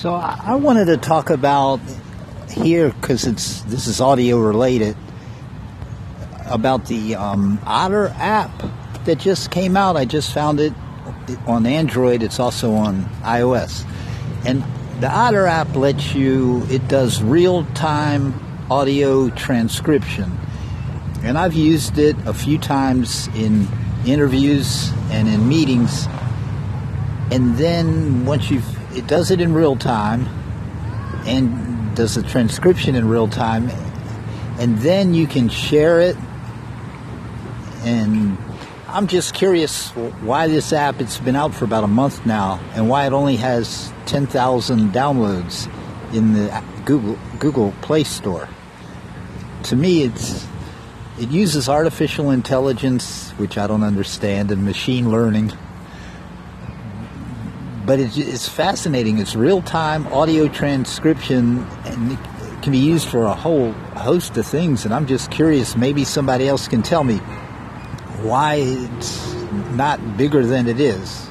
So I wanted to talk about here because it's this is audio related about the um, Otter app that just came out. I just found it on Android. It's also on iOS, and the Otter app lets you. It does real time audio transcription, and I've used it a few times in interviews and in meetings. And then once you've, it does it in real time, and does the transcription in real time, and then you can share it. And I'm just curious why this app, it's been out for about a month now, and why it only has 10,000 downloads in the Google, Google Play Store. To me, it's, it uses artificial intelligence, which I don't understand, and machine learning. But it's, it's fascinating. It's real time audio transcription, and it can be used for a whole host of things. And I'm just curious, maybe somebody else can tell me why it's not bigger than it is.